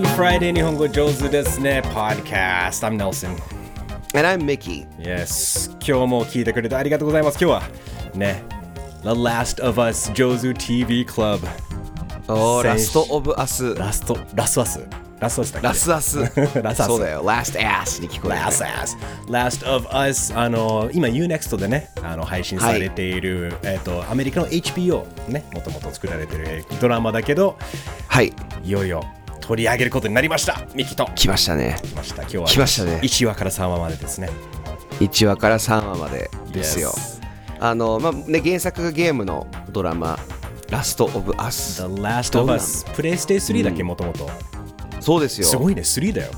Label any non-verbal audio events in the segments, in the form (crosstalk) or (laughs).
Happy Friday 日本語上手ですね。Podcast I'm Nelson And I'm Mickey. Yes 今日も聞いてくれてありがとうございます。今日はね The Last of Us 上手 TV Club おーラストオブアス。ラストラスアス。ラスアスだっけ？ラスアス。(laughs) ラスアス。そうだよ。Last Ass に聞こえる、Last Ass Last of Us あの今 U-NEXT でねあの配信されている、えっ、とアメリカの HBO ねもともと作られてるドラマだけどはい。いよいよ取り上げることになりました。ミキと。来ましたね。来ました。今日は来ましたね。1話から3話までですね。1話から3話までですよ。Yes あの、まあ、ね、原作がゲームのドラマ、ラストオブアス The。Last of Us プレイステ3だっけもともとそうですよ。すごいね3だよ。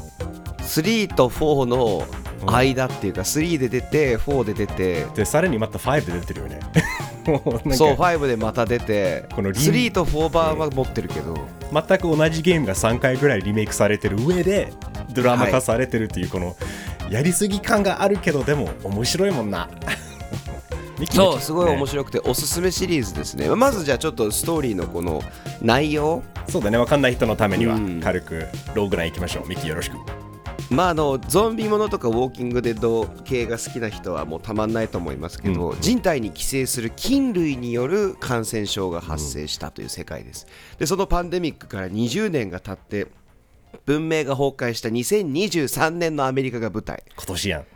3と4の間っていうか、3で出て、4で出て、でさらにまた5で出てるよねそう、5でまた出て、このリン3と4版は持ってるけど、全く同じゲームが3回ぐらいリメイクされてる上でドラマ化されてるっていうこのやりすぎ感があるけどでも面白いもんな。(laughs) そう、すごい面ね白くて、おすすめシリーズですね。まずじゃあちょっとストーリーのこの内容、そうだね分かんない人のためにはうん。軽くローグラインいきましょう。ミキよろしくまああのゾンビものとかウォーキングデッド系が好きな人はもうたまんないと思いますけど、人体に寄生する菌類による感染症が発生したという世界です。でそのパンデミックから20年が経って文明が崩壊した2023年のアメリカが舞台。今年やん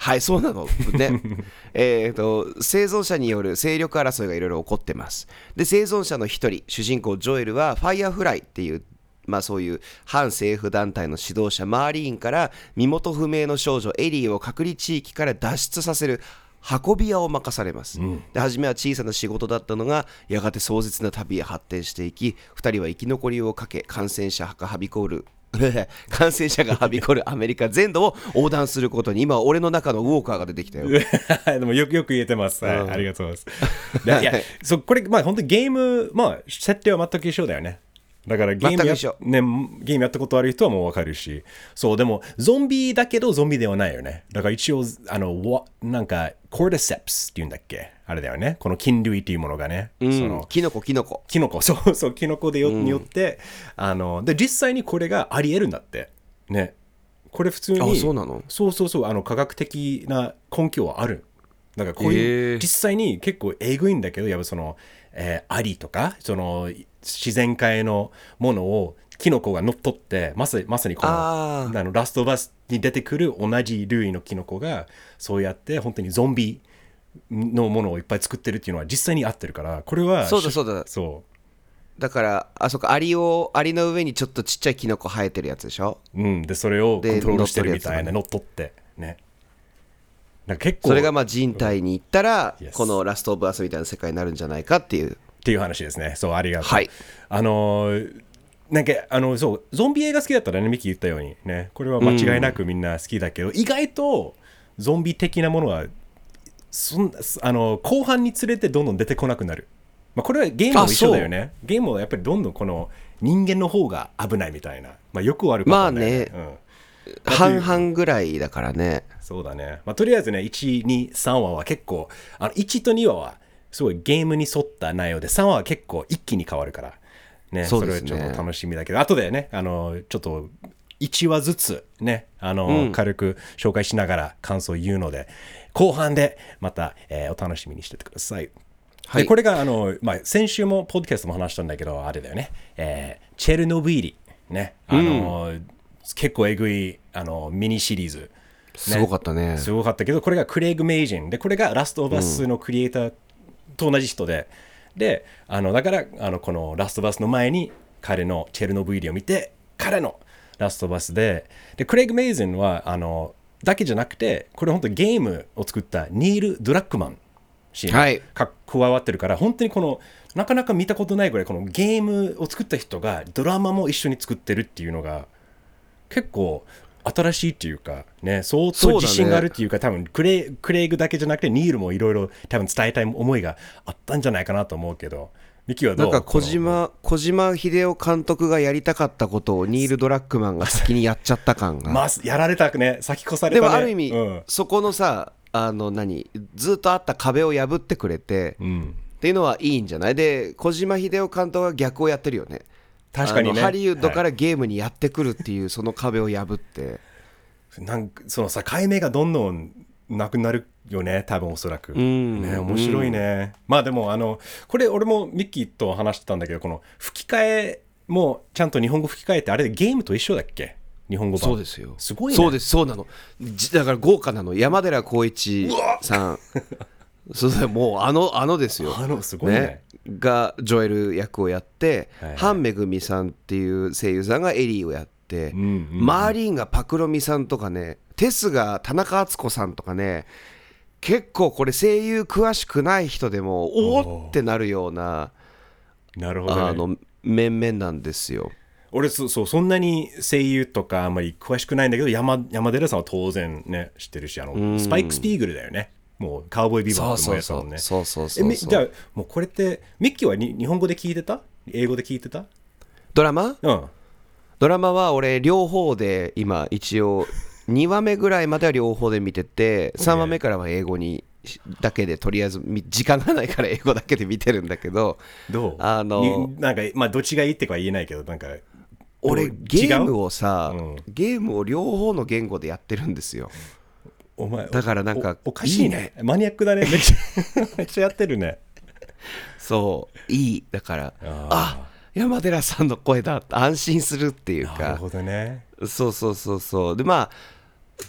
はい、そうなの。ね。(laughs) えっと、生存者による勢力争いがいろいろ起こってます。で、生存者の一人、主人公ジョエルは、ファイヤーフライっていう、まあそういう反政府団体の指導者マーリーンから身元不明の少女エリーを隔離地域から脱出させる運び屋を任されます、で初めは小さな仕事だったのがやがて壮絶な旅へ発展していき2人は生き残りをかけ感染者がはびこる (laughs) 感染者がはびこるアメリカ全土を横断することに今俺の中のウォーカーが出てきたよ。(laughs) でもよくよく言えてます、はいありがとうございます。でいや (laughs) そうこれまあ本当にゲームまあ設定は全く一緒だよねだからゲームや,、ね、ゲームやったことある人はもう分かるし。そうでもゾンビだけどゾンビではないよね。だから一応あのわなんかコーデセプスっていうんだっけ？あれだよね。この菌類っていうものがね、そのキノコキノコ。キノコ。(laughs) そうそうキノコでよ、によってあので実際にこれがありえるんだって。ね。これ普通にあそうなの？そうそうそう。あの科学的な根拠はあるだからこういう、へー実際に結構えぐいんだけどやっぱその、えーアリとかその自然界のものをキノコが乗っ取ってまさまさにこのあのラストバスに出てくる同じ類のキノコがそうやって本当にゾンビのものをいっぱい作ってるっていうのは実際に合ってるからこれはそうだそうだ。そう。だからあそこアリをアリの上にちょっとちっちゃいキノコ生えてるやつでしょ？うん、でそれをコでントロールしてるみたいな乗乗っ取ってねなんか結構それがまあ人体に行ったら、Yes このラストオブアスみたいな世界になるんじゃないかっていう。っていう話ですね。そうありがとう、はい。あのーなんかあのそうゾンビ映画好きだったらねミキ言ったようにね。これは間違いなくみんな好きだけど、意外とゾンビ的なものはそんあの後半につれてどんどん出てこなくなる、まあ、これはゲームも一緒だよね。ゲームはやっぱりどんどんこの人間の方が危ないみたいな、まあ、よくあることまあね。うん。半々ぐらいだからねそうだね。まあ、とりあえずね、1、2、3話は結構、あの1と2話はすごいゲームに沿った内容で、3話は結構一気に変わるから、ね、そねれはちょっと楽しみだけど、後でね、あの、ちょっと1話ずつね、あの、軽く紹介しながら感想を言うので、後半でまた、えーお楽しみにしててください。はいでこれがあの、まあ、先週もポッドキャストも話したんだけど、あれだよね、えーチェルノブイリ、ね、あの、結構えぐいあのミニシリーズ。すごかったね。すごかったけどこれがクレイグ・メイジン。でこれがラスト・オブ・アスのクリエイターと同じ人で、であのだからあのこのラスト・オブ・アスの前に彼のチェルノブイリを見て彼のラスト・オブ・アスで。でクレイグ・メイジンはあのだけじゃなくてこれ本当ゲームを作ったニール・ドラッグマン。氏はい。が加わってるから、本当にこのなかなか見たことないぐらいこのゲームを作った人がドラマも一緒に作ってるっていうのが結構新しいっていうかね相当自信があるっていうか多分クレイクレイグだけじゃなくてニールもいろいろ多分伝えたい思いがあったんじゃないかなと思うけどミキはどう？んなか小島小島秀夫監督がやりたかったことをニール・ドラッグマンが先にやっちゃった感が、まあやられたくね先越されでたね。もある意味、うん。そこのさあの何ずっとあった壁を破ってくれて、うん。っていうのはいいんじゃない？で小島秀夫監督は逆をやってるよね確かにね。ハリウッドからゲームにやってくるっていうその壁を破って、なんかそのさ解明がどんどんなくなるよね。多分おそらく、ん。ね面白いね、まあでもあのこれ俺もミッキーと話してたんだけどこの吹き替えもちゃんと日本語吹き替えってあれでゲームと一緒だっけ？日本語版。そうですよ。すごいね。そうですそうなの。じだから豪華なの。山寺宏一さん。そうだよ。もうあのあのですよ。あのすごいねがジョエル役をやって、はいはい。ハンめぐみさんっていう声優さんがエリーをやって、んうんうん。マーリーンがパクロミさんとかねテスが田中敦子さんとかね結構これ声優詳しくない人でもおおってなるようななるほど、ね、あの面々なんですよ。俺そそうそんなに声優とかあんまり詳しくないんだけど山山寺さんは当然ね知ってるしあのスパイク・スピーグルだよねもうカウボーイビバップもやったもんね。そうそうそうえみじゃあもうこれってミッキーはに日本語で聞いてた？英語で聞いてた？ドラマ？うん。ドラマは俺両方で今一応2話目ぐらいまでは両方で見てて3話目からは英語にだけでとりあえずみ時間がないから英語だけで見てるんだけどどう？あのになんかまあどっちがいいってかは言えないけどなんか俺ゲームをさ、うん。ゲームを両方の言語でやってるんですよお前だからなんかおおかしいね。マニアックだね。(laughs) めっちゃ (laughs) めっちゃやってるね。そういい。だからああ山寺さんの声だ。安心するっていうか。なるほどね。そうそうそうそう。でまあ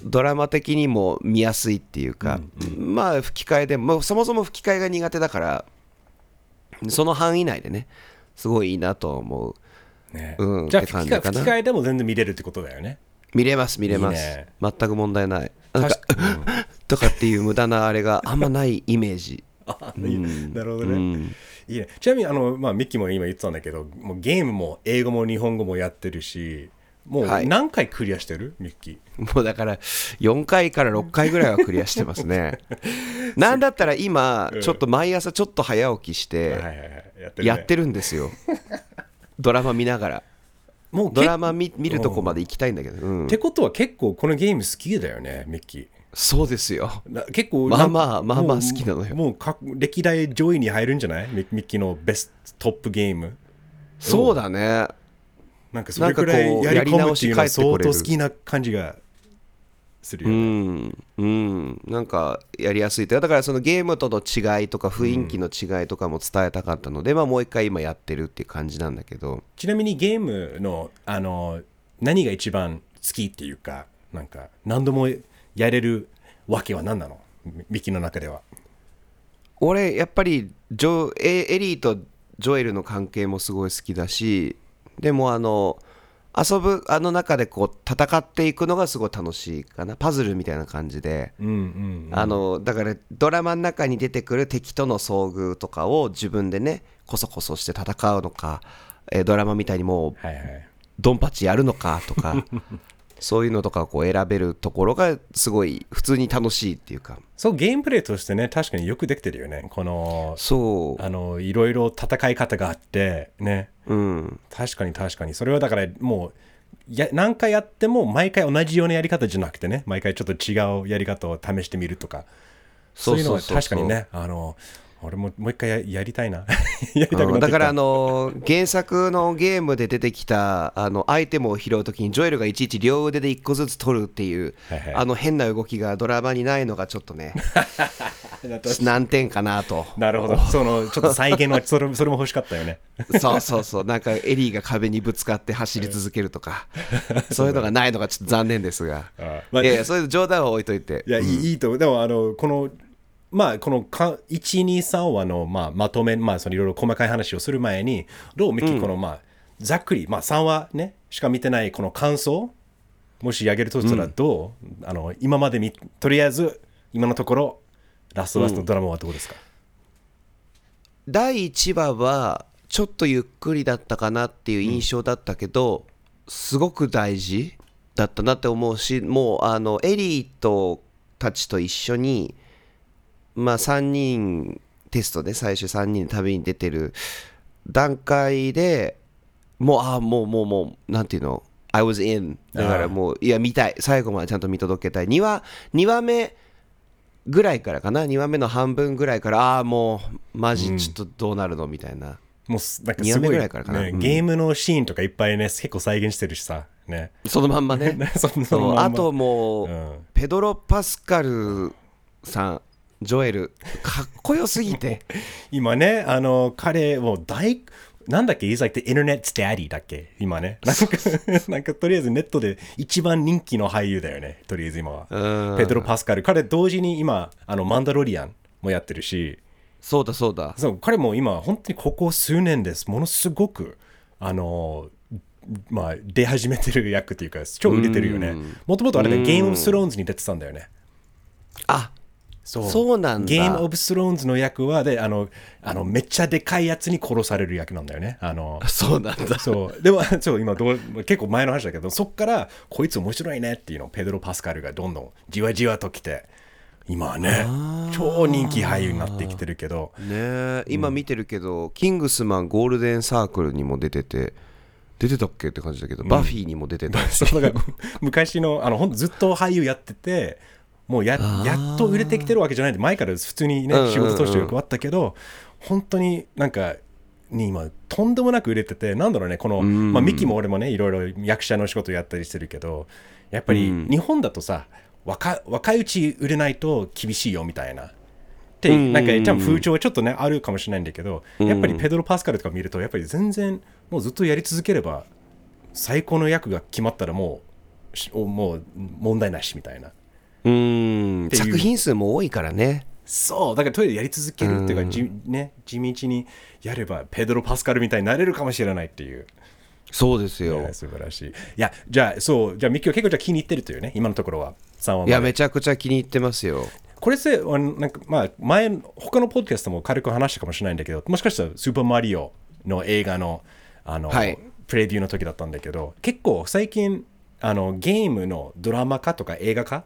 ドラマ的にも見やすいっていうか、まあ吹き替えでもそもそも吹き替えが苦手だからその範囲内でねすごいいいなと思う。ね。うんじゃあ吹き替えでも全然見れるってことだよね。見れます見れます。いいね。全く問題ないなんか (laughs) とかっていう無駄なあれがあんまないイメージ。あいいなるほどね、うん。いいね。ちなみにあの、まあ、ミッキーも今言ってたんだけどもうゲームも英語も日本語もやってるしもうはい。何回クリアしてる、ミッキー。もうだから4回から6回ぐらいはクリアしてますね。(laughs) なんだったら今ちょっと毎朝ちょっと早起きしはいはいてやってるんですよ。ドラマ見ながらもうドラママ見見るとこまで行きたいんだけど、うん。ってことは結構このゲーム好きだよねミッキー。そうですよ。な結構まあまあまあまあもう好きなのよ。もうか歴代上位に入るんじゃない？ミミッキーのベストトップゲームそうだね。なんかそれくらいやり込むっていうのは相当好きな感じがするうよね、ん。うん。なんかやりやすいってだからそのゲームとの違いとか雰囲気の違いとかも伝えたかったので、まあもう一回今やってるっていう感じなんだけど。ちなみにゲームのあの何が一番好きっていうかなんか何度もやれるわけは何なの？ミキーの中では。俺やっぱりジョエエリーとジョエルの関係もすごい好きだしでもあの遊ぶあの中でこう戦っていくのがすごい楽しいかな。パズルみたいな感じで、うんうんあのだからドラマの中に出てくる敵との遭遇とかを自分でねこそこそして戦うのか、えードラマみたいにもうはいはい。ドンパチやるのかとか (laughs) そういうのとかをこう選べるところがすごい普通に楽しいっていうか。そうゲームプレイとしてね確かによくできてるよね。このそう。あのいろいろ戦い方があってね。うん。確かに確かに。それはだからもうや何回やっても毎回同じようなやり方じゃなくてね毎回ちょっと違うやり方を試してみるとか。そういうのは確かにねあの俺ももう一回ややりたいな。(laughs) やりたくなってきた。うんだからあの原作のゲームで出てきたあのアイテムを拾うときにジョエルがいちいち両腕で一個ずつ取るっていうはいはい。あの変な動きがドラマにないのがちょっとね (laughs) 難点かなと。なるほど。そのちょっと再現の (laughs) それそれも欲しかったよね。そうそうそう。なんかエリーが壁にぶつかって走り続けるとかそういうのがないのがちょっと残念ですが。あまあいやいやそういう冗談は置いといて。いや、いいいいと思う。でもあのこのまあこの123話の、まあ、まとめまあそのいろいろ細かい話をする前にどうミキこの、まあざっくりまあ3話ねしか見てないこの感想もしあげるとしたらどう、あの今までみとりあえず今のところラストラストドラマはどうですか、第1話はちょっとゆっくりだったかなっていう印象だったけど、すごく大事だったなって思うしもうあのエリートたちと一緒にまあ3人テストで最終3人で旅に出てる段階でもうああもうもうもうなんていうの？I was in だからもういや見たい。最後までちゃんと見届けたい。2話2話目ぐらいからかな？2話目の半分ぐらいからああもうマジちょっとどうなるの？みたいな。もうすなんか二話目すごいぐらいからかな？うん。ねゲームのシーンとかいっぱいね結構再現してるしさ。ね。そのまんまね。(laughs) そのまんま。あともう、うん。ペドロ・パスカルさんジョエルかっこよすぎて。(laughs) 今ねあの彼もう大なんだっけ He's like the internet's daddy だっけ今ね。(laughs) なんかなんかとりあえずネットで一番人気の俳優だよね。とりあえず今は。うん。ペドロ・パスカル彼同時に今あのマンダロリアンもやってるし。そうだそうだ。そう彼も今本当にここ数年です。ものすごくあのまあ出始めてる役っていうか超売れてるよね。もともとあれでゲームオブスローンズに出てたんだよね。あそう。そうなんだ。ゲームオブスローンズの役はであのあのめっちゃでかいやつに殺される役なんだよね。あの (laughs) そうなんだ。そう。でも (laughs) そう今どう結構前の話だけどそっからこいつ面白いねっていうのをペドロ・パスカルがどんどんじわじわと来て今はね超人気俳優になってきてるけど。ねえ今見てるけど、キングスマンゴールデンサークルにも出てて出てたっけって感じだけど、バフィーにも出てたし (laughs) そうだから昔のあのほんとずっと俳優やっててもうややっと売れてきてるわけじゃないんで前から普通にね仕事としてよくあったけど本当になんかに今とんでもなく売れててなんだろうねこの、まあ、ミキも俺もねいろいろ役者の仕事やったりしてるけどやっぱり日本だとさ若若いうち売れないと厳しいよみたいな。ってなんか多分風潮はちょっとねあるかもしれないんだけどやっぱりペドロ・パスカルとか見るとやっぱり全然もうずっとやり続ければ最高の役が決まったらもうもう問題なしみたいなうーん作品数も多いからね。そう。だからとりあえずやり続けるっていうか、じね、地道にやればペドロ・パスカルみたいになれるかもしれないっていう、そうですよ、ね素晴らしい。いやじゃあそう。じゃあミッキーは結構じゃあ気に入ってるというね今のところは。3話いやめちゃくちゃ気に入ってますよ。これせあのなんかまあ前他のポッドキャストも軽く話したかもしれないんだけどもしかしたらスーパーマリオの映画のあの、はい。プレビューの時だったんだけど結構最近あのゲームのドラマ化とか映画化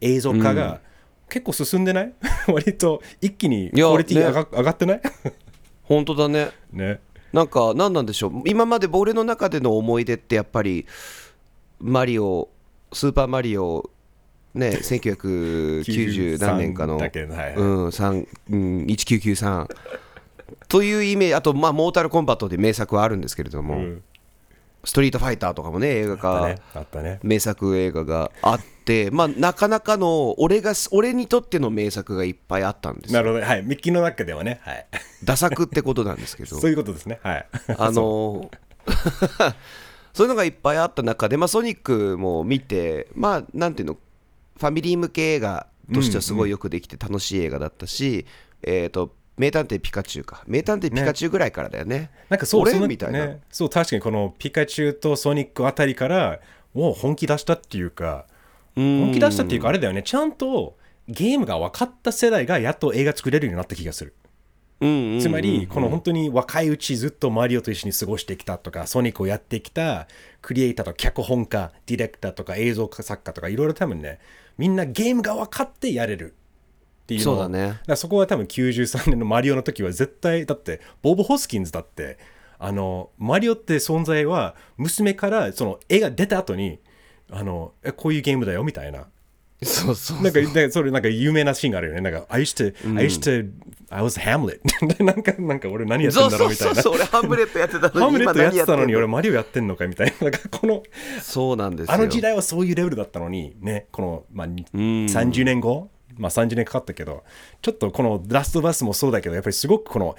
映像化が結構進んでない、(laughs) 割と一気にクオリティね。上が,、上がってない？(laughs) 本当だね。ね。なんか何なんでしょう？今まで俺の中での思い出ってやっぱりマリオスーパーマリオね (laughs) 1990何年かの、だけどはいはい。うん、3うん1993というイメージあとまあモータルコンバットで名作はあるんですけれども、んストリートファイターとかもね映画化、ね。あったね。名作映画があってまあなかなかの俺が俺にとっての名作がいっぱいあったんですよ。なるほど。はい。ミッキーの中ではね。はい。ダ作ってことなんですけど。(laughs) そういうことですね。はい。(laughs) あの (laughs) そういうのがいっぱいあった中で、まあ、ソニックも見て、まあ、なんていうの、ファミリー向け映画としてはすごいよくできて楽しい映画だったし、えっ、と、名探偵ピカチュウか。名探偵ピカチュウぐらいからだよね。なんかそう俺みたいな。ね、そう確かにこのピカチュウとソニックあたりからもう本気出したっていうかうん。本気出したっていうかあれだよね。ちゃんとゲームが分かった世代がやっと映画作れるようになった気がする。つまりこの本当に若いうちずっとマリオと一緒に過ごしてきたとかソニックをやってきたクリエイターとか脚本家ディレクターとか映像作家とかいろいろ多分ねみんなゲームが分かってやれるっていうそうだねからそこは多分93年のマリオの時は絶対だってボブ・ホスキンズだってあのマリオって存在は娘からその絵が出た後にあのえこういうゲームだよみたいなそうそうなんか、それなんか有名なシーンがあるよね。なんか、I used to, I used to, I was Hamlet. (laughs) なんか、なんか俺何やってそうんだろそううみたいうな。そそう俺ハンブレットやってたのにハムレットやってたのに今俺マリオやってんのかみたいな。なんかこの、何そうなんですよあの時代はそういうレベルだったのに、ね、この、まあ、30年後、まあ30年かかったけど、ちょっとこのラストバスもそうだけど、やっぱりすごくこの、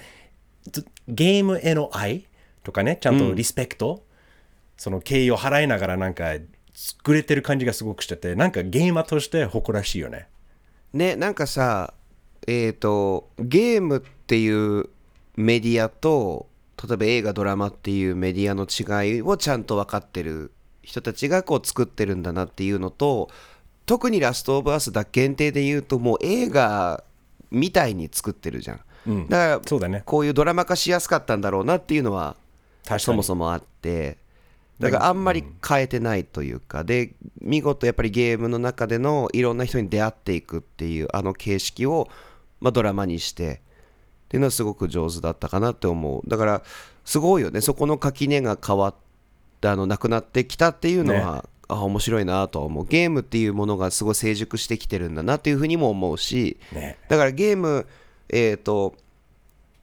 ずゲームへの愛とかね、ちゃんとリスペクト、その敬意を払いながらなんか作れてる感じがすごくしてて、なんかゲーマーとして誇らしいよね。ねなんかさえっ、とゲームっていうメディアと例えば映画ドラマっていうメディアの違いをちゃんと分かってる人たちがこう作ってるんだなっていうのと特に「ラスト・オブ・アス」だ限定で言うともう映画みたいに作ってるじゃん、うん。だからそうだね。こういうドラマ化しやすかったんだろうなっていうのはそもそもあって。だからあんまり変えてないというか。で見事やっぱりゲームの中でのいろんな人に出会っていくっていうあの形式を、まあ、ドラマにして。っていうのはすごく上手だったかなって思う。だからすごいよね。そこの垣根が変わってあのなくなってきたっていうのは、あ面白いなとは思う。ゲームっていうものがすごい成熟してきてるんだなっていうふうにも思うし、ね。だからゲーム、えー、と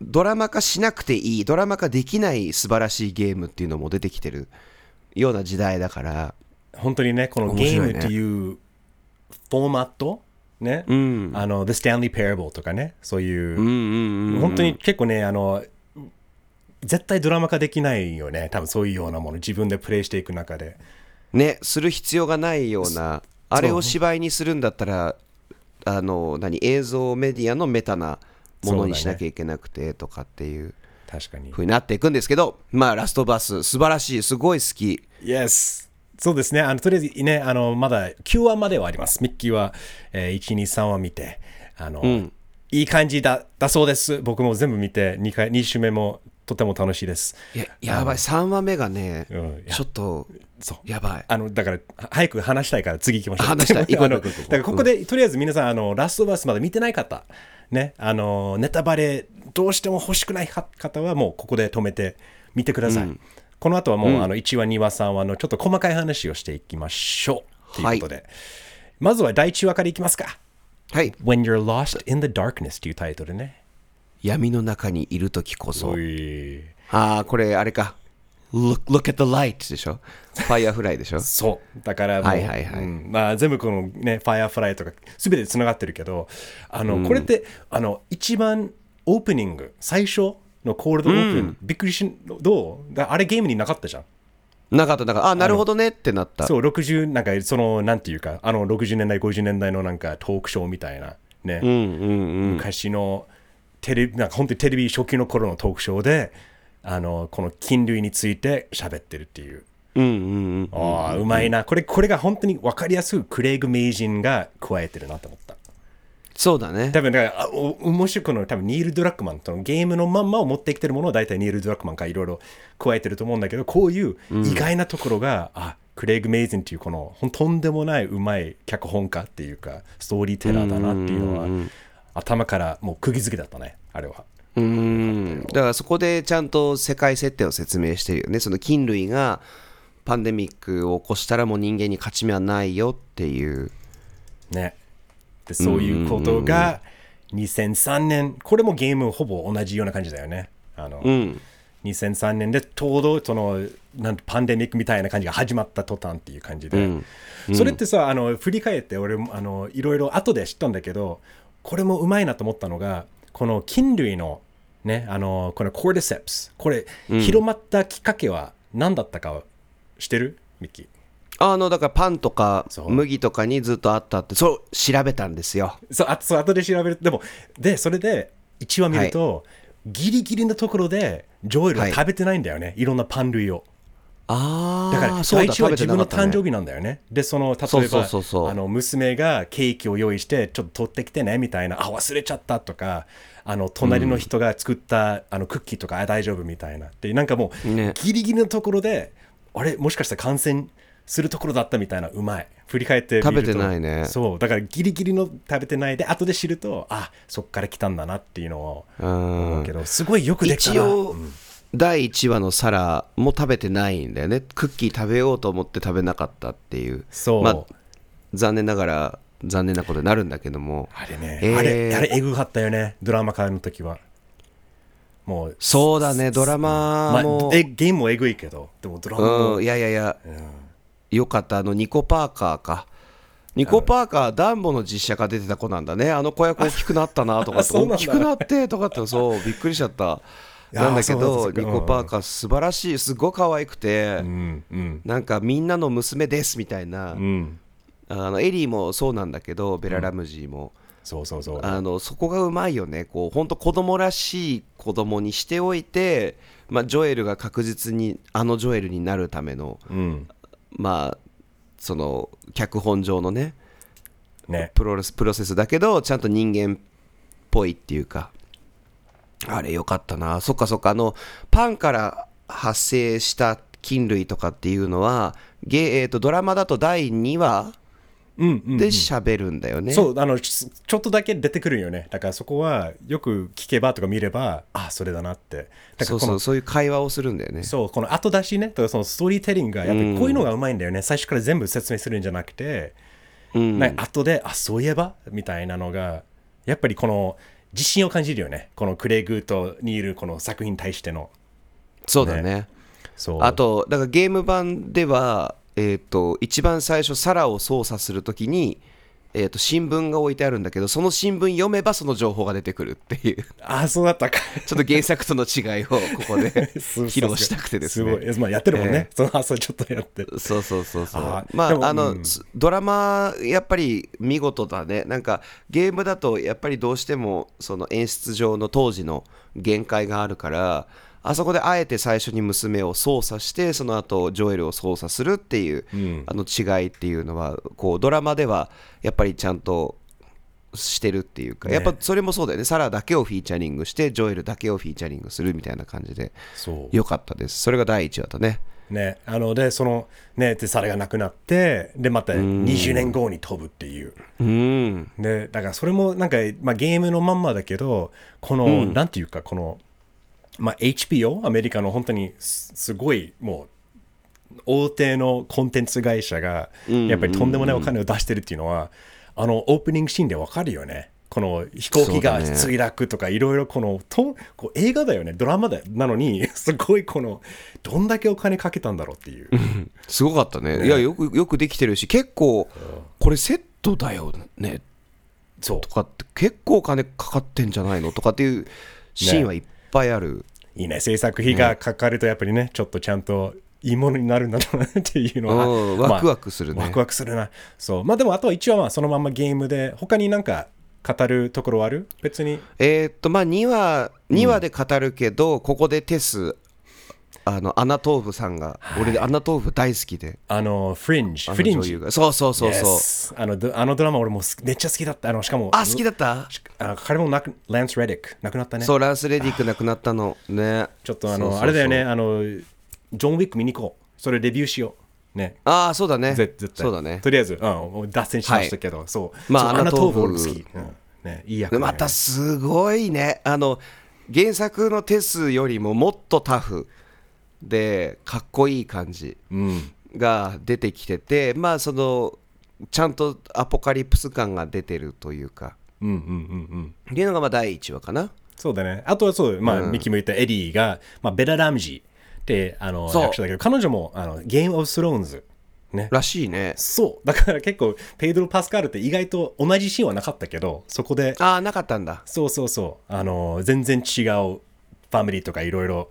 ドラマ化しなくていいドラマ化できない素晴らしいゲームっていうのも出てきてるような時代だから。本当にねこのゲームっていうフォーマットね、うん。あの The Stanley Parable とかねそういう、本当に結構ねあの絶対ドラマ化できないよね。多分そういうようなもの自分でプレイしていく中でねする必要がないようなあれを芝居にするんだったらあの何映像メディアのメタなものにしなきゃいけなくてとかっていう確かに。風になっていくんですけどまあラストバス素晴らしいすごい好き。Yes そうですね。あのとりあえずねあのまだ9話まではあります。ミッキーは、えー、123話見てあの、いい感じだだそうです。僕も全部見て 2, 回2週目もとても楽しいです。いややばい。3話目がね、うんちょっとそう。やばい。あのだからは早く話したいから次行きましょう。話したい。(laughs) 行こう行こうだからここで、とりあえず皆さんあのラストバースまだ見てない方、ね、あのネタバレどうしても欲しくない方はもうここで止めて見てください。この後はもう、あの1話2話3話のちょっと細かい話をしていきましょうということで、まずは第1話からいきますか。はい。When You're Lost in the Darkness というタイトルね。闇の中にいる時こそ。ああこれあれか look, look at the light でしょ？ファイアフライでしょ？(laughs) そう。だからもう、はいはいはい。うん。まあ、全部このねファイアフライとか全てつながってるけどあの、これってあの一番オープニング最初のコールドオープン、びっくりしどう？だあれゲームになかったじゃん。なかったなんかあなるほどねってなった。そう60なんかそのなんていうかあの60年代50年代のなんかトークショーみたいなね、うんうんうん。昔のテレビなんか本当にテレビ初期の頃のトークショーであのこの菌類について喋ってるっていううんうんうんああ、うまいな。これ、これが本当に分かりやすくクレイグ名人が加えてるなと思った。そうだね多分だから、あお面白くの多分ニール・ドラッグマンとのゲームのまんまを持ってきてるものを大体ニール・ドラッグマンがいろいろ加えてると思うんだけど、こういう意外なところが、あクレイグ・メイジンっていうこのほんとんでもないうまい脚本家っていうか、ストーリーテラーだなっていうのは、頭からもう釘付けだったね、あれは。うーん。だからそこでちゃんと世界設定を説明してるよね。その菌類がパンデミックを起こしたらもう人間に勝ち目はないよっていう。ね。で、そういうことが2003年、これもゲームほぼ同じような感じだよね。あの、うん。2003年でちょうどそのなんパンデミックみたいな感じが始まった途端っていう感じで、それってさあの振り返って俺もあのいろいろ後で知ったんだけどこれもうまいなと思ったのがこの菌類のねあのこのコーディセプスこれ、広まったきっかけは何だったか知ってる？ミッキー。あのだからパンとかそう。麦とかにずっとあったってそう調べたんですよ。そうあそう後で調べる。でもでそれで1話見ると、ギリギリのところでジョエルははい。食べてないんだよね、い、ろんなパン類を。あだからそうだ第一は自分の誕生日日なんだよね。で、その例えばそうそうそうそう。あの娘がケーキを用意して、ちょっと取ってきてねみたいな、あ、忘れちゃったとか、あの隣の人が作った、あのクッキーとかあ大丈夫みたいな。で、なんかもう、ね。ギリギリのところで、あれ、もしかしたら感染するところだったみたいな、うまい。振り返って食べてないね。そう、だからギリギリの食べてない。で、後で知ると、あ、そっから来たんだなっていうのを思うけど、すごいよくできたな。一応第1話のサラも食べてないんだよね。クッキー食べようと思って食べなかったっていう。そう。まあ残念ながら残念なことになるんだけども。あれね、えーあれ、あれ、えぐかったよね、ドラマ化の時は。もう、そうだねドラマまも。あ、えゲームもえぐいけど、でもドラマも、うんいやいやいやよかった。あのニコ・パーカーか。ニコ・パーカーダンボの実写化出てた子なんだね。あの子役大きくなったなとか大きくなってとかってそうびっくりしちゃった。なんだけどニコ・パーカー素晴らしい。すごい可愛くて。うん、うん、なんかみんなの娘ですみたいな。うん、あのエリーもそうなんだけどベラ・ラムジーも、そうそうそう。あのそこがうまいよね。こう本当子供らしい子供にしておいて、まあ、ジョエルが確実にあのジョエルになるためのうん、まあその脚本上のねね、プロレスプロセスだけどちゃんと人間っぽいっていうかあれよかったな。そっかそっか。あのパンから発生した菌類とかっていうのはゲ、えー、とドラマだと第2話うん、うん。で喋るんだよね、そうあのちちょっとだけ出てくるよね。だからそこはよく聞けばとか見ればあそれだなって。だからそうそうそういう会話をするんだよね。そうこの後出しね。とかそのストーリーテリングがやっぱりこういうのがうまいんだよね、最初から全部説明するんじゃなくて、うん。なんか後であそういえば？みたいなのがやっぱりこの自信を感じるよね。このクレイグとにいるこの作品に対しての。そうだね。そう。あとだからゲーム版ではえっ、と一番最初サラを操作するときにえー、と新聞が置いてあるんだけどその新聞読めばその情報が出てくるっていう。あそうだったか。ちょっと原作との違いをここで (laughs) 披露したくてですね。すごい、まあ、やってるもんね、その発想ちょっとやって。そうそうそうそう。あまああの、うん。ドラマやっぱり見事だね。なんかゲームだとやっぱりどうしてもその演出上の当時の限界があるからあそこであえて最初に娘を操作してその後ジョエルを操作するっていう、ん。あの違いっていうのはこうドラマではやっぱりちゃんとしてるっていうか、ね。やっぱそれもそうだよね。サラだけをフィーチャリングしてジョエルだけをフィーチャリングするみたいな感じでよかったです。それが第1話だね。ね。あのでそのねでサラが亡くなってでまた20年後に飛ぶっていう。うん。でだからそれもなんか、まあ、ゲームのまんまだけどこの、なんていうかこの、まあ、HBO アメリカの本当にすすごいもう大手のコンテンツ会社がやっぱりとんでもないお金を出してるっていうのは、あのオープニングシーンでわかるよね。この飛行機が墜落とかいろいろこのとこう映画だよね。ドラマだよなのに (laughs) すごいこのどんだけお金かけたんだろうっていう。(laughs) すごかったね。いやよくよくできてるし結構これセットだよね。そう。とかって結構金かかってんじゃないの？とかっていうシーンはいっぱいある、いいね。制作費がかかるとやっぱりねちょっとちゃんといいものになるんだろうなっていうのは、(laughs) うんまあワクワクするね。ワクワクするな。そう。まあでもあとは一話はそのままゲームで他になんか語るところある？別に。えーっとまあ2話2話で語るけど、ここでテスあのアナトーブさんが、俺アナトーブ大好きで。あのフリンジフリンジそうそうそうそう、あのドあのドラマ俺もすめっちゃ好きだった。あのしかもあ好きだった？あの彼もなくランス・レディック亡くなったね。そうランス・レディック亡くなったの。ね。ちょっとあのあれだよね。あのジョン・ウィック見に行こう。それレビューしよう。ね。ああそうだね。ぜ絶対。そうだね。とりあえず、うん、脱線しましたけど、そう。まあアナトーブ俺も好き、うん。ね、いい役ね。またすごいね。あの原作のテスよりももっとタフでかっこいい感じうんが出てきててまあそのちゃんとアポカリプス感が出てるというかうんうんうんうんっていうのがまあ第1話かなそうだね。あとはそう、まあ、うんミキも言ったエディが、まあ、ベラ・ラムジーってあの役者だけど、彼女もあのゲーム・オブ・スローンズ。ね。らしいねそう。だから結構、ペイドロ・パスカルって意外と同じシーンはなかったけど、そこで、ああなかったんだそうそうそう、あの、全然違うファミリーとかいろいろ、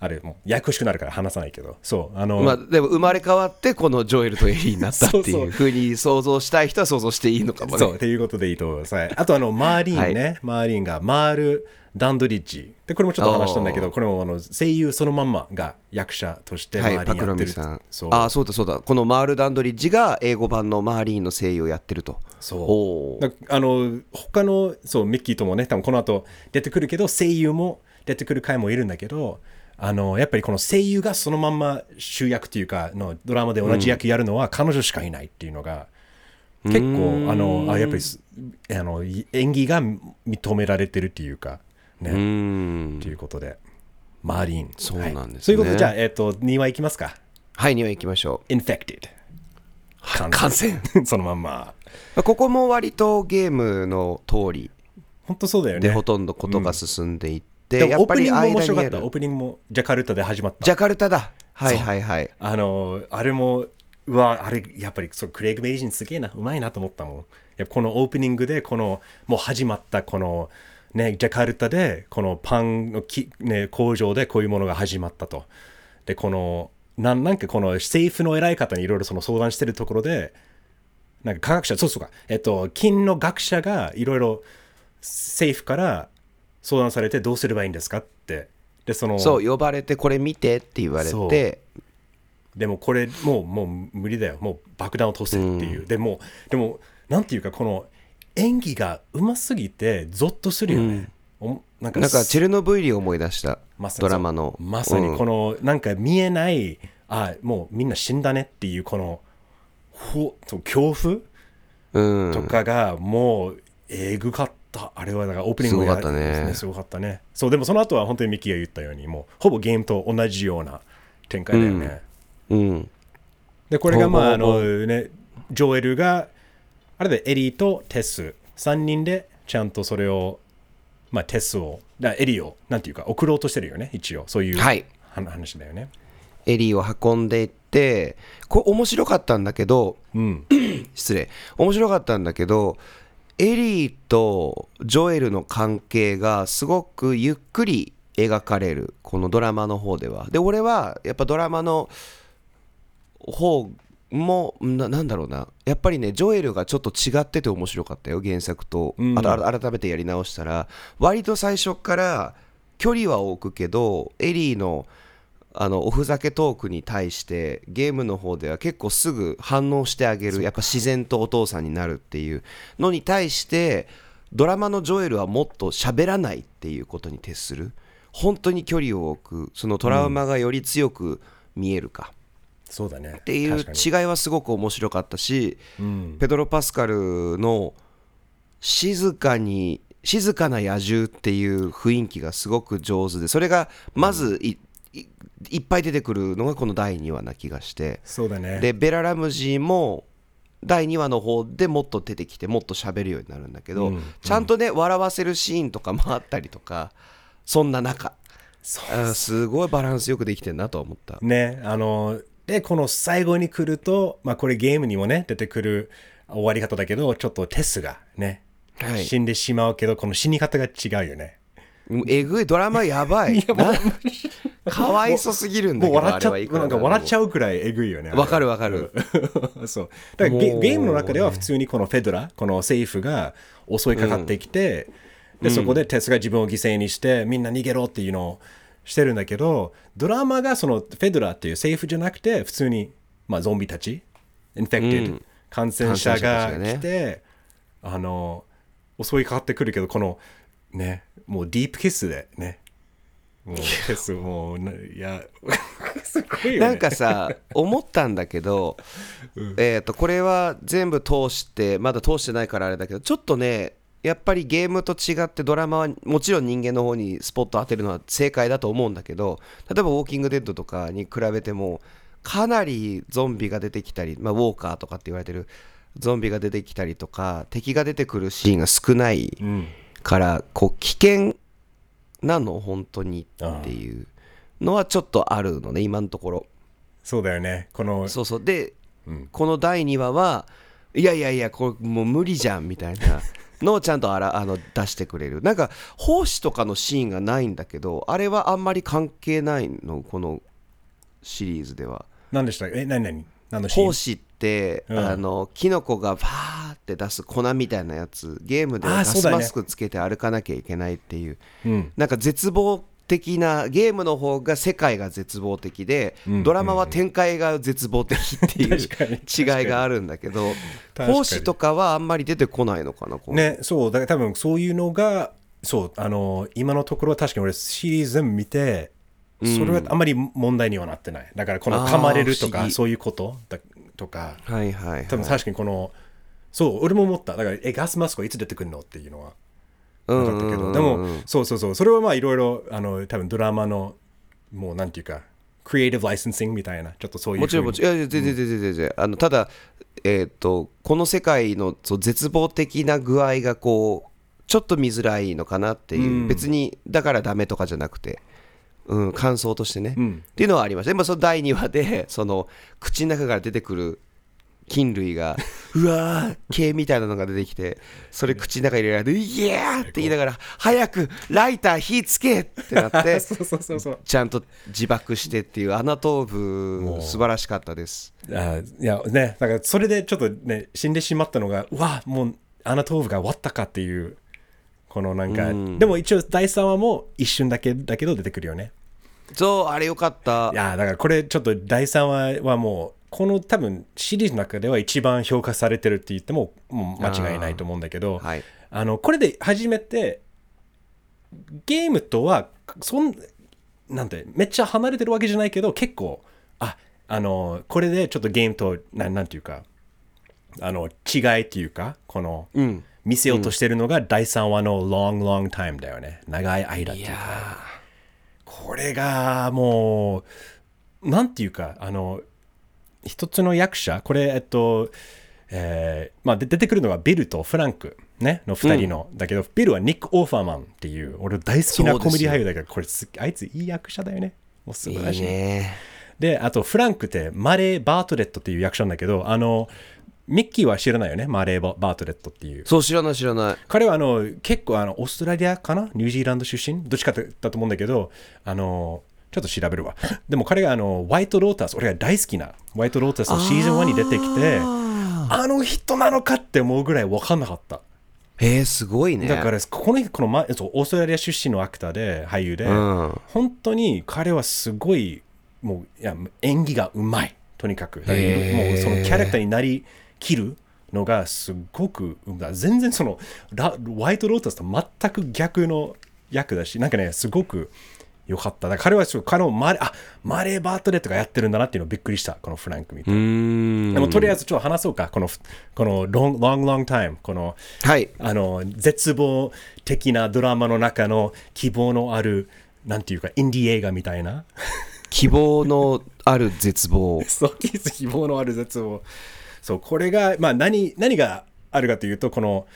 あれ、もう、ややこしくなるから話さないけど、そう、あの、まあでも生まれ変わってこのジョエルとエリーになったっていうふうに想像したい人は想像していいのかもそう、ねっていうことでいいと思います。はい。あと、あの、マーリーンね、マーリーンが、マール・ダンドリッジ。で、これもちょっと話したんだけど、これもあの声優そのまんまが役者としてマーリーンはいパクロやってる。ミさん。そう。ああそうだそうだ。このマール・ダンドリッジが英語版のマーリーンの声優をやってると。そう。あの他のそうミッキーともね多分この後出てくるけど声優も出てくる回もいるんだけどあのやっぱりこの声優がそのまんま主役というかのドラマで同じ役やるのは彼女しかいないっていうのが、結構あのあやっぱりすあの演技が認められてるっていうかね、うーんということで。マーリン。そうなんですね。はい、そういうことでじゃあ、えっと2話いきますか？はい2話行きましょ Infected う感染。(laughs) そのまんま。ここも割とゲームの通り本当そうだよね。でほとんどことが進んでいって、でもやっぱりオープニングも面間にある。白かった。オープニングもジャカルタで始まった。ジャカルタだ。はいはいはい。あのあれもうわあれやっぱりそうクレイグ・ベイジンすげえな。うまいなと思ったもん。やこのオープニングでこのもう始まったこのねジャカルタでこのパンのき、ね、工場でこういうものが始まったと。でこのなんなんかこの政府の偉い方にいろいろその相談してるところでなんか科学者そうそうか。えっと金の学者がいろいろ政府から相談されてどうすればいいんですかって。でそのそう呼ばれてこれ見てって言われそう。てでもこれもうもう無理だよ。もう爆弾を落とせっていう、でもでもなんていうかこの演技がうますぎてゾッとするよね、おなんかなんかチェルノブイリを思い出した。まさにドラマの。まさにこの、なんか見えないあもうみんな死んだねっていうこのほそう恐怖うん、とかがもうえぐかった。あれはだからオープニングすごかったね。やすごかったね。そうでもその後は本当にミキが言ったようにもうほぼゲームと同じような展開だよね、うん、でこれがまああのねジョエルがあれでエリーとテス。3人でちゃんとそれをまあ、テスを、だエリーを、なんていうか、送ろうとしてるよね、一応。そういう、はい。は話だよね。エリーを運んでいってこれ面白かったんだけどうん。失礼。面白かったんだけどエリーとジョエルの関係がすごくゆっくり描かれるこのドラマの方では。で俺はやっぱドラマの方もななんだろうな。やっぱりねジョエルがちょっと違ってて面白かったよ原作と、うん。改めてやり直したら。割と最初から距離は置くけどエリーのあのおふざけトークに対してゲームの方では結構すぐ反応してあげるやっぱ自然とお父さんになるっていうのに対してドラマのジョエルはもっと喋らないっていうことに徹する。本当に距離を置くそのトラウマがより強く見えるか。そうだね。っていう違いはすごく面白かったしうん。ペドロ・パスカルの静かに静かな野獣っていう雰囲気がすごく上手でそれがまずい,い、いっぱい出てくるのがこの第2話な気がして。そうだね。でベラ・ラムジーも第2話の方でもっと出てきてもっと喋るようになるんだけど、うんちゃんとね笑わせるシーンとかもあったりとかそんな中。すごいバランスよくできてんなと思った。ね、あの、で、この最後に来ると、まあ、これゲームにもね、出てくる終わり方だけど、ちょっとテスがね、はい。死んでしまうけど、この死に方が違うよね。えぐい。ドラマやばい。(laughs) なかわいそすぎるんだけどもう笑っちゃう、あれはいくらなんか笑っちゃゃうくらいえぐいよね。わかるわかる。(laughs) そう。だからゲもうゲームの中では普通にこのフェドラ、このセーフが襲いかかってきて、で、そこでテスが自分を犠牲にして、みんな逃げろっていうのをしてるんだけど、ドラマがそのフェドラっていう政府じゃなくて、普通に、まあ、ゾンビたち、 infected うん。感染者感染者たちがて、あの、襲いかかってくるけど、この、ね、もうディープキスでね、もうもうな、いや、(laughs) すごいよね。なんかさ思ったんだけど、(laughs) えー、とこれは全部通してまだ通してないからあれだけどちょっとねやっぱりゲームと違ってドラマはもちろん人間の方にスポット当てるのは正解だと思うんだけど例えば「ウォーキング・デッド」とかに比べてもかなりゾンビが出てきたり、まあ、ウォーカーとかって言われてるゾンビが出てきたりとか敵が出てくるシーンが少ないうん。からこう危険なの？本当にっていうのはちょっとあるのね今のところ。そうだよね。この、そうそう。で、うん。この第2話はいやいやいやこれもう無理じゃんみたいな (laughs) のをちゃんとあらあの出してくれる。なんか奉仕とかのシーンがないんだけどあれはあんまり関係ないの？このシリーズでは。何でした？え、何何？何のシーン？奉仕って、うん。あのキノコがバーって出す粉みたいなやつゲームではガスマスクつけて歩かなきゃいけないっていう。うん。なんか絶望的なゲームの方が世界が絶望的で、うん。ドラマは展開が絶望的っていう (laughs) 違いがあるんだけど確かに。奉仕とかはあんまり出てこないのかなね、そう、だから多分そういうのが、そう、あの、今のところは確かに俺シリーズ全部見て、それはあんまり問題にはなってない。だからこの噛まれるとか、そういうことだとか、はいはい、はい、多分確かにこの、そう、俺も思った。だから、え、ガスマスクはいつ出てくるのっていうのは。うんなかったけど、でも、そうそうそう、それはまあいろいろ、あの、多分ドラマの、もうなんていうか、クリエイティブライセンシングみたいな、ちょっとそういうもちろんもちろん。いやいや全然全然全然。あのただえっ、とこの世界のそう絶望的な具合がこうちょっと見づらいのかなっていう、うん。別にだからダメとかじゃなくてうん、感想としてね、うんっていうのはありました。でもその第2話でその口の中から出てくる菌類が (laughs) うわー毛みたいなのが出てきてそれ口の中に入れられて「イエー!」って言いながら「早くライター火つけ!」ってなって (laughs) そうそうそうそう。ちゃんと自爆してっていうアナトーブ素晴らしかったです。あいやね、だからそれでちょっとね、死んでしまったのが、うわ、もうアナトーブが終わったかっていう、このなんか、うん。でも一応第3話も一瞬だけだけど出てくるよね。そうあれよかった。いや、だからこれちょっと第3話はもう、この多分シリーズの中では一番評価されてるって言ってももう間違いないと思うんだけど、はい。あのこれで初めてゲームとはそんなんてめっちゃ離れてるわけじゃないけど結構ああのこれでちょっとゲームとななんていうかあの違いっていうかこのうん見せようとしてるのが第3話の long long time だよね。長い間っていうか。これがもうなんていうかあの一つの役者これえっとえーまあ、で出てくるのがビルとフランクね、の2人の、だけどビルはニック・オーファーマンっていう俺大好きなコメディ俳優だからこれすあいついい役者だよね。もう素晴らしい。いいね。であとフランクってマレー・バートレットっていう役者なんだけどあのミッキーは知らないよね？マレー・バートレットっていう。そう知らない知らない。彼はあの結構あのオーストラリアかな？ニュージーランド出身？どっちかだと思うんだけどあのちょっと調べるわ。(laughs) でも彼があのホワイトロータス俺が大好きなホワイトロータスのシーズン1に出てきてあの人なのかって思うぐらい分かんなかった。へえすごいね。だからこのこの、ま、そうオーストラリア出身のアクターで俳優で、うん。本当に彼はすごいもういや演技がうまい。とにかくもうそのキャラクターになりきるのがすごく全然そのラホワイトロータスと全く逆の役だしなんかねすごく良かった。だから彼はちょっと彼もマレあマレー・バートレットがやってるんだなっていうのびっくりしたこのフランク見て、でもとりあえずちょっと話そうかこのこの long long long time このはい。あの絶望的なドラマの中の希望のあるなんていうかインディー映画みたいな。希望のある絶望。(laughs) そう希望のある絶望そうこれが、まあ、何何があるかというとこの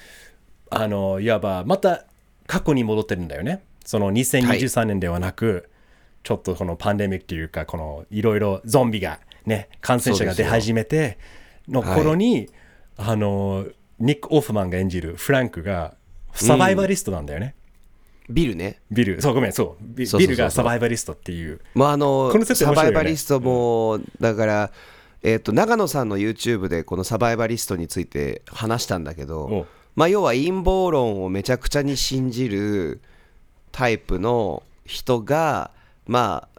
あのいわばまた過去に戻ってるんだよね。その2023年ではなく、ちょっとこのパンデミックというかこのいろいろゾンビがね感染者が出始めての頃に、あのニック・オフマンが演じるフランクがサバイバリストなんだよね、ビルね。ビル。そうごめんそう。ビルがサバイバリストっていう。まああのこの設定サバイバリストもだからえっと長野さんの YouTube でこのサバイバリストについて話したんだけおどまあ要は陰謀論をめちゃくちゃに信じるタイプの人がまあ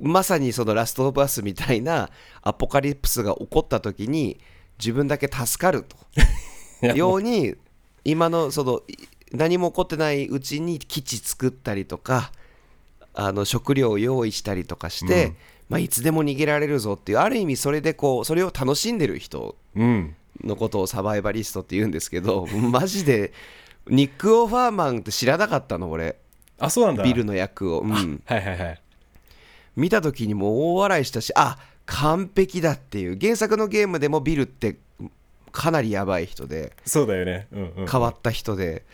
まさにそのラストオブアスみたいなアポカリプスが起こった時に自分だけ助かると。(laughs) ように今のそのい何も起こってないうちに基地作ったりとかあの食料を用意したりとかして、まあ、いつでも逃げられるぞっていうある意味それでこうそれを楽しんでる人うん。のことをサバイバリストって言うんですけど (laughs) マジでニック・オファーマンって知らなかったの俺。あそうなんだ。ビルの役を、うん、はいはいはい。見た時にもう大笑いしたしあ完璧だっていう。原作のゲームでもビルってかなりやばい人でそうだよね。うんうん変わった人で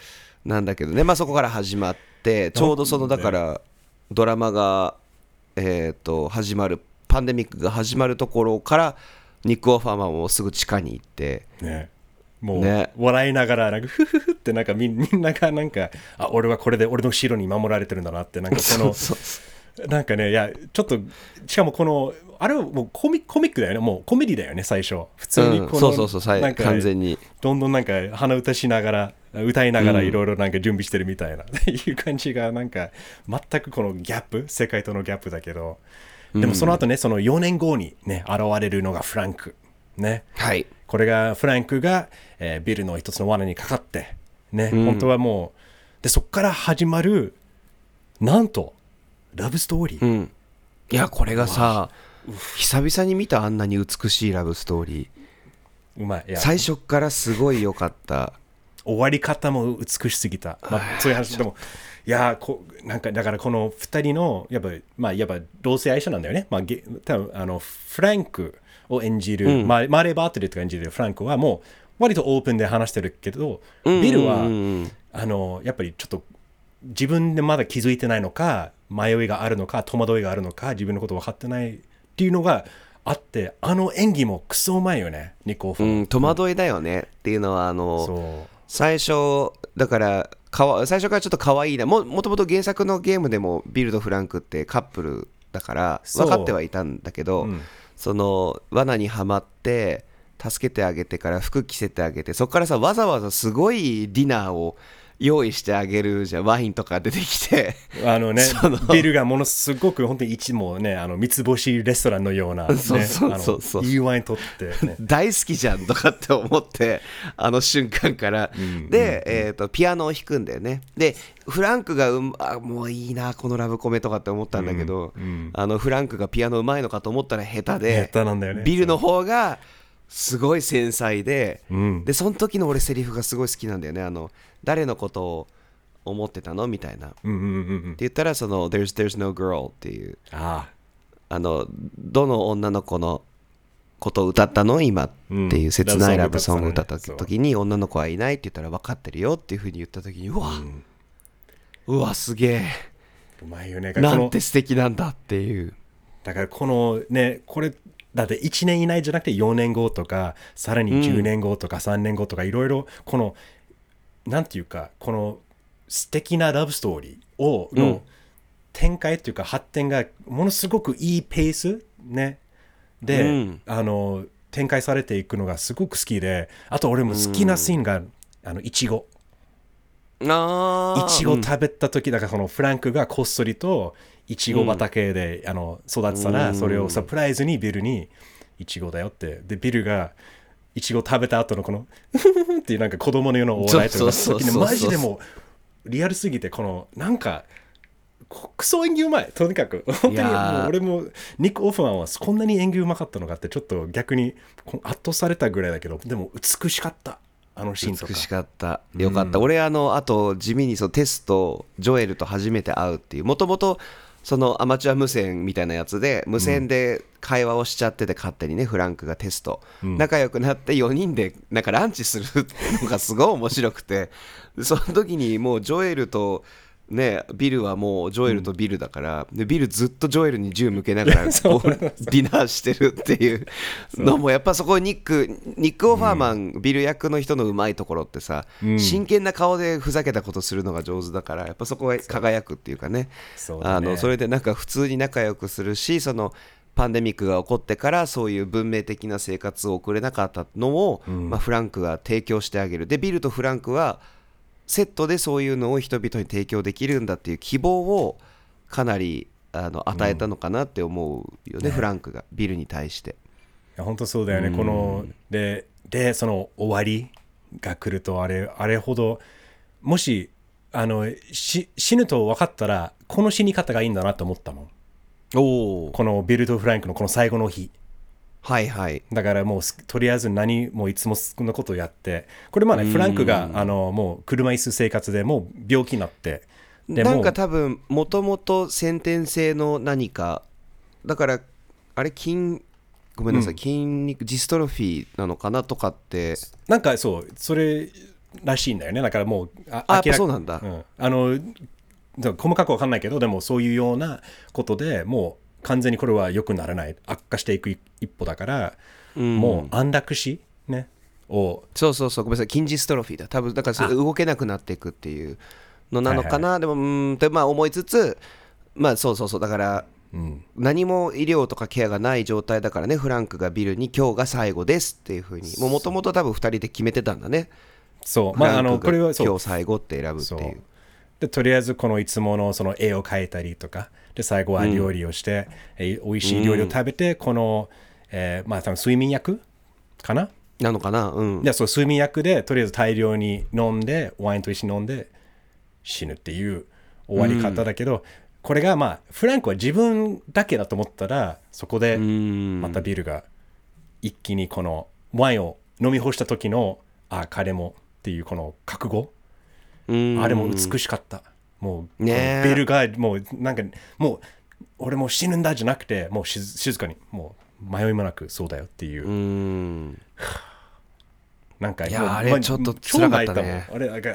なんだけどね、まあ、そこから始まってちょうどそのだからドラマがえーと始まるパンデミックが始まるところからニック・オファーマンもすぐ地下に行ってね。もう、ね。笑いながらなんかフフフってなんかみんみんながなんかあ俺はこれで俺の後ろに守られてるんだなってなんかこのそうそうなんかねいやちょっとしかもこのあれはもうコミコミックだよね。もうコメディだよね最初。普通にうんこの、そうそうそうさいなんか完全に。どんどんなんか鼻歌しながら歌いながらいろいろなんか準備してるみたいな、っ (laughs) ていう感じがなんか全くこのギャップ世界とのギャップだけど。でもその後ねその4年後にね現れるのがフランク。ね。はい。これがフランクが、えービルの一つの罠にかかってね、本当はもうでそこから始まるなんとラブストーリー、うん。いやこれがさ久々に見たあんなに美しいラブストーリーうまい。最初からすごい良かった終わり方も美しすぎた、まあ、そういう話。でもいやーこなんかだからこの2人のやっぱまあやっぱ同性相性なんだよね、まあ、げ多分あのフランクを演じる、まあ、マーレー・バートレットが演じるフランクはもう割とオープンで話してるけど、ビルは、うん。うんうんあのやっぱりちょっと自分でまだ気づいてないのか迷いがあるのか戸惑いがあるのか自分のこと分かってないっていうのがあってあの演技もクソうまいよねニコーフォン、うん、戸惑いだよねっていうのはあの最初だからかわ最初からちょっと可愛いな。ももともと原作のゲームでもビルとフランクってカップルだから分かってはいたんだけど、うん。その罠にはまって助けてあげてから服着せてあげてそこからさわざわざすごいディナーを用意してあげるじゃん。ワインとか出てきて。あのねビルがものすごく本当に一もねあの三つ星レストランのような、ね、そうそうそうそう。いいワイン取ってね。大好きじゃんとかって思ってあの瞬間から、で、えー、とピアノを弾くんだよね。でフランクがうんあもういいなこのラブコメとかって思ったんだけど、あのフランクがピアノうまいのかと思ったら下手で下手なんだよね。ビルの方がすごい繊細で、うん。でその時の俺セリフがすごい好きなんだよね。あの誰のことを思ってたの？みたいな。ってうんうんうん。うん言ったらその there's, there's no girl っていう。ああ。のどの女の子のことを歌ったの？今。っていう切ないラブソングを歌った時に女の子はいないって言ったら分かってるよっていうふうに言った時にうわ、うわすげえ。うまいよね。なんて素敵なんだっていう。だからこのねこれだって1年以内じゃなくて4年後とかさらに10年後とか3年後とかいろいろこのなんていうかこの素敵なラブストーリーをうん。の展開っていうか発展がものすごくいいペースね。で、うん。あの展開されていくのがすごく好きであと俺も好きなシーンが、あのいちごいちご食べた時だからそのフランクがこっそりといちご畑で、あの育ってたら、うん。それをサプライズにビルにいちごだよって。でビルがいちご食べた後のこの (laughs) っていうなんか子供のようなお笑いとか時にマジでもうリアルすぎてこのなんかこクソ演技うまい。とにかく本当にもう俺もニック・オフマンはこんなに演技うまかったのかってちょっと逆に圧倒されたぐらいだけどでも美しかった。あのシーンとか。美しかった。よかった、俺あのあと地味にそのテストジョエルと初めて会うっていうもともとそのアマチュア無線みたいなやつで無線で会話をしちゃってて勝手にねフランクがテスト、仲良くなって4人でなんかランチするのがすごい面白くて。その時にもうジョエルとね、ビルはもうジョエルとビルだから、でビルずっとジョエルに銃向けながら (laughs) こうディナーしてるっていうのもやっぱそこニックニック・オファーマン、ビル役の人のうまいところってさ、うん。真剣な顔でふざけたことするのが上手だからやっぱそこが輝くっていうかね。そね。あのそれでなんか普通に仲良くするしそのパンデミックが起こってからそういう文明的な生活を送れなかったのを、まあ、フランクが提供してあげる。でビルとフランクはセットでそういうのを人々に提供できるんだっていう希望をかなりあの与えたのかなって思うよね、フランクがビルに対して。いや本当そうだよね、このででその終わりが来るとあれあれほどもしあのし死ぬと分かったらこの死に方がいいんだなと思ったもん。おこのビルとフランクのこの最後の日はいはい。だからもうすとりあえず何もいつもそんなことをやってこれまあねフランクがあのもう車椅子生活でもう病気になってなんか多分もともと先天性の何かだからあれ筋ごめんなさい、筋肉ジストロフィーなのかなとかって。なんかそうそれらしいんだよね。だからもうああそうなんだ。うん、あのだ細かく分かんないけどでもそういうようなことでもう完全にこれは良くならない。悪化していく一一歩だから、うん。もう安楽死ね。を。そうそうそうごめんなさい筋ジストロフィーだ。多分だから動けなくなっていくっていうのなのかな、でもうーんってまあ思いつつまあそうそうそうだからうん。何も医療とかケアがない状態だからねフランクがビルに今日が最後ですっていうふうに。もともと多分2人で決めてたんだね。そう。まああのこれは今日最後って選ぶってそいう。う。でとりあえずこのいつものその絵を描いたりとかで最後は料理をして、え美味しい料理を食べて、この、えーまあ多分睡眠薬かな？なのかな？うん。でそう睡眠薬でとりあえず大量に飲んでワインと一緒に飲んで死ぬっていう終わり方だけど、これがまあフランクは自分だけだと思ったらそこでうん。またビルが一気にこのワインを飲み干した時のあ彼もっていうこの覚悟？うん。あれも美しかった。もう、ねえ。ビルがもうなんかもう俺もう死ぬんだじゃなくてもう静静かにもう迷いもなくそうだよっていう、うん。なんかいやあれちょっと辛かったね。あれなんかい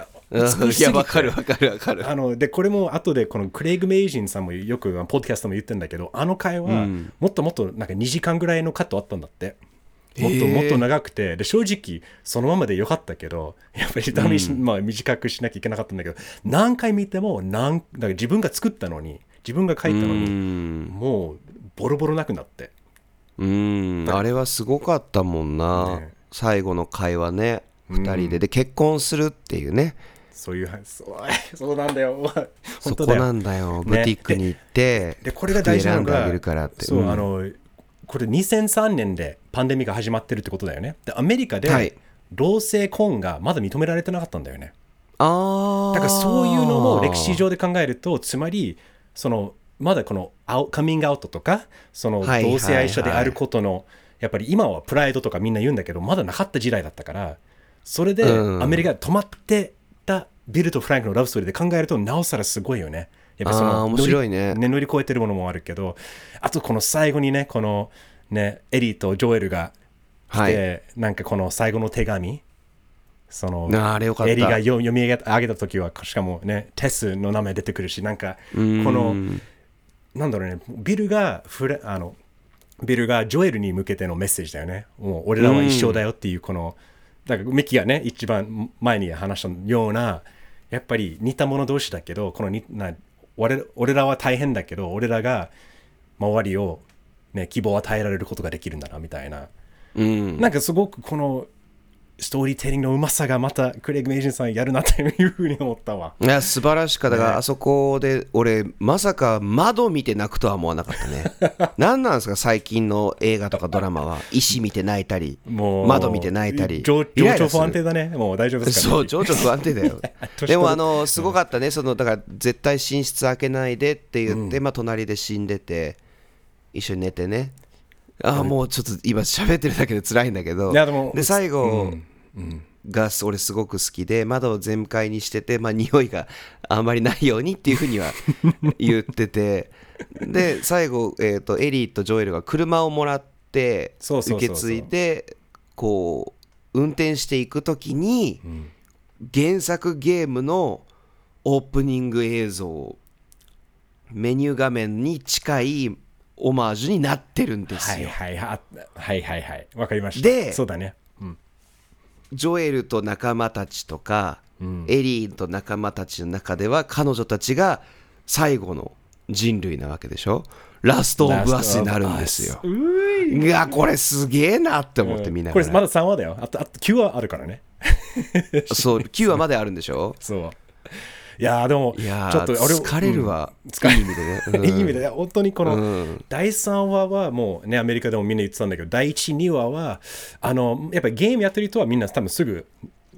やわかるわかるわかる。あのでこれも後でこのクレイグ・メイジンさんもよくポッドキャストも言ってるんだけどあの会話、うん。もっともっとなんか2時間ぐらいのカットあったんだってもっともっと長くてで正直そのままでよかったけど (laughs) やっぱりダメし、まあ、短くしなきゃいけなかったんだけど何回見ても何だから自分が作ったのに自分が書いたのうにん。もうボロボロなくなって。うん。あれはすごかったもんな、ね。最後の会話ね。2人で。で結婚するっていうね。そういうそう (laughs) そうなん (laughs) だよ。そこなんだよ。ブティックに行ってでこれが大事なのが服選んであげるからって。そう、ん。あのこれ2003年でパンデミックが始まってるってことだよね。でアメリカで、はい。同性婚がまだ認められてなかったんだよね。ああだからそういうのも歴史上で考えるとつまりそのまだこのカミングアウトとかそのはい同性愛者であることの、やっぱり今はプライドとかみんな言うんだけどまだなかった時代だったからそれでうん。アメリカが止まってたビルとフランクのラブストーリーで考えるとなおさらすごいよねやっぱその面白いね。ね乗り越えてるものもあるけどあとこの最後にねこのね、エリーとジョエルが来はい。て、なんかこの最後の手紙、そのエリーが読読み上げた時は、しかもね、テスの名前出てくるし、なんかこの、なんだろうね、ビルがフレあのビルがジョエルに向けてのメッセージだよね。もう俺らは一緒だよっていう、この、だからミキがね、一番前に話したような、やっぱり似た者同士だけど、このにな俺俺らは大変だけど、俺らが周りを、ね、希望を与えられることができるんだなみたいな。うんなんかすごくこのストーリーテリングのうまさがまたクレイグ・メイジンさんやるなっていうふうに思ったわ。いや素晴らしかった。だから、ね。あそこで俺まさか窓見て泣くとは思わなかったね。(laughs) 何なんですか最近の映画とかドラマは。石見て泣いたりもう窓見て泣いたり。情緒不安定だね。もう大丈夫ですか、ね、そう情緒不安定だよ。(laughs) 年でもあのすごかったね。そのだから絶対寝室開けないでって言って、まあ隣で死んでて一緒に寝てねああもうちょっと今喋ってるだけで辛いんだけど。いやでも最後、が俺すごく好きで窓を全開にしてて、まあ、匂いがあんまりないようにっていうふうには (laughs) 言ってて。で最後、えー、とエリーとジョエルが車をもらって受け継いでこう運転していく時にん。原作ゲームのオープニング映像。メニュー画面に近いオマージュになってるんですよ。はいはいはい。はいはいはい。わかりました。でそうだね、うん、ジョエルと仲間たちとか、エリーと仲間たちの中では彼女たちが最後の人類なわけでしょ。ラストオブアスになるんですよ。い。いやこれすげえなって思ってみん。ながら、これまだ3話だよ。あとあと9話あるからね。そう9話まであるんでしょ？そういやーでもいやーちょっと俺疲れるわ、うん。疲れいい意味でね、うん。(laughs) いい意味で本当にこの、うん。第3話はもうねアメリカでもみんな言ってたんだけど第12話はあのやっぱりゲームやってる人はみんな多分すぐ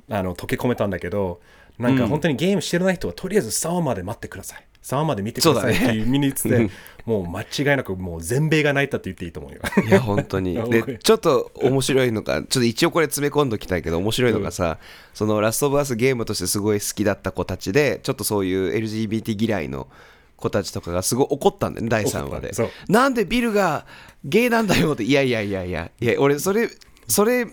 あの溶け込めたんだけどなんか本当にゲームしてない人はとりあえず3話まで待ってください3話まで見てくださいっていうみんな言ってて、もう間違いなくもう全米が泣いたって言っていいと思うよ。いや本当に。や (laughs) で僕ちょっと面白いのがちょっと一応これ詰め込んどきたいけど面白いのがさ、そのラストオブアスゲームとしてすごい好きだった子たちでちょっとそういう LGBT 嫌いの子たちとかがすごい怒ったんだよね第3話で。なんでビルがゲイなんだよっていやいやいやいやいや俺それそれ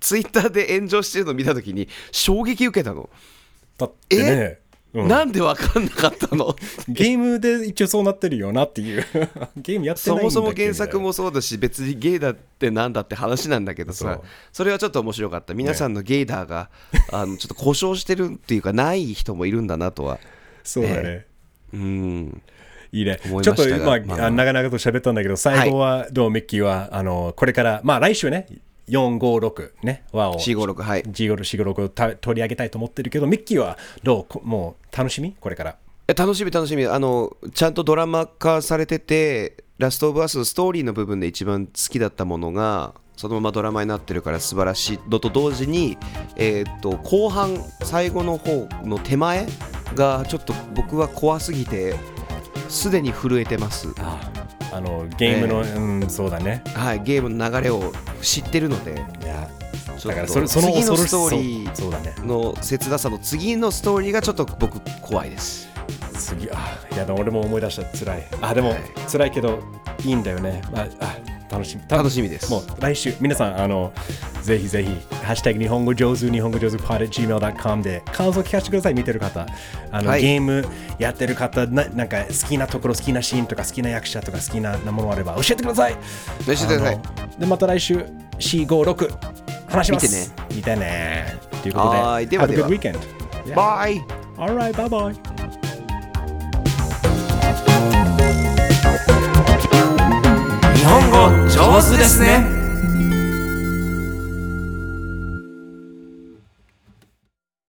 ツイッターで炎上してるの見た時に衝撃受けたの、だってね、うん。なんで分かんなかったの？(laughs) ゲームで一応そうなってるよなっていう。(laughs) ゲームやってないんだそもそも原作もそうだし別にゲイだってなんだって話なんだけどそう。さそれはちょっと面白かった。皆さんのゲイダーが、(laughs) あのちょっと故障してるっていうかない人もいるんだなとは。そうだね、うん。いいね。思いちょっとましたがまあ、まあ長々と喋ったんだけど、最後はどう、ミッキーは、あの、これから、まあ来週ね、4、5、6ね、和を、456はい。G5、4、5、6をた取り上げたいと思ってるけど、ミッキーはどうこもう楽しみ？これから。え楽しみ楽しみ。あのちゃんとドラマ化されててラストオブアスストーリーの部分で一番好きだったものがそのままドラマになってるから素晴らしい。のと同時に、えーっと後半最後の方の手前がちょっと僕は怖すぎてすでに震えてます。ああの、ゲームの、うん、そうだね。はい、ゲームの流れを知ってるのでいや、だからそれその次のストーリそうそうだね。ーの切なさの次のストーリーがちょっと僕怖いです次、あ、いや、俺も思い出した、辛い。あ、でも、はい辛いけど、いいんだよね。あ、あ楽しみ。楽しみですもう来週、皆さん、あの、ぜひぜひ、ハッシュタグ日本語上手、日本語上手 pod at gmail.com で感想聞かせてください、見てる方。あの、はいゲームやってる方な、なんか好きなところ、好きなシーンとか、好きな役者とか、好きなものあれば教えてください。教えてくださいあので、また来週、4、5、6、話します。見てね。見てね。ということで、はーいでは Have a では good weekend. Yeah. バイ Alright, bye bye. 日本語上手ですね。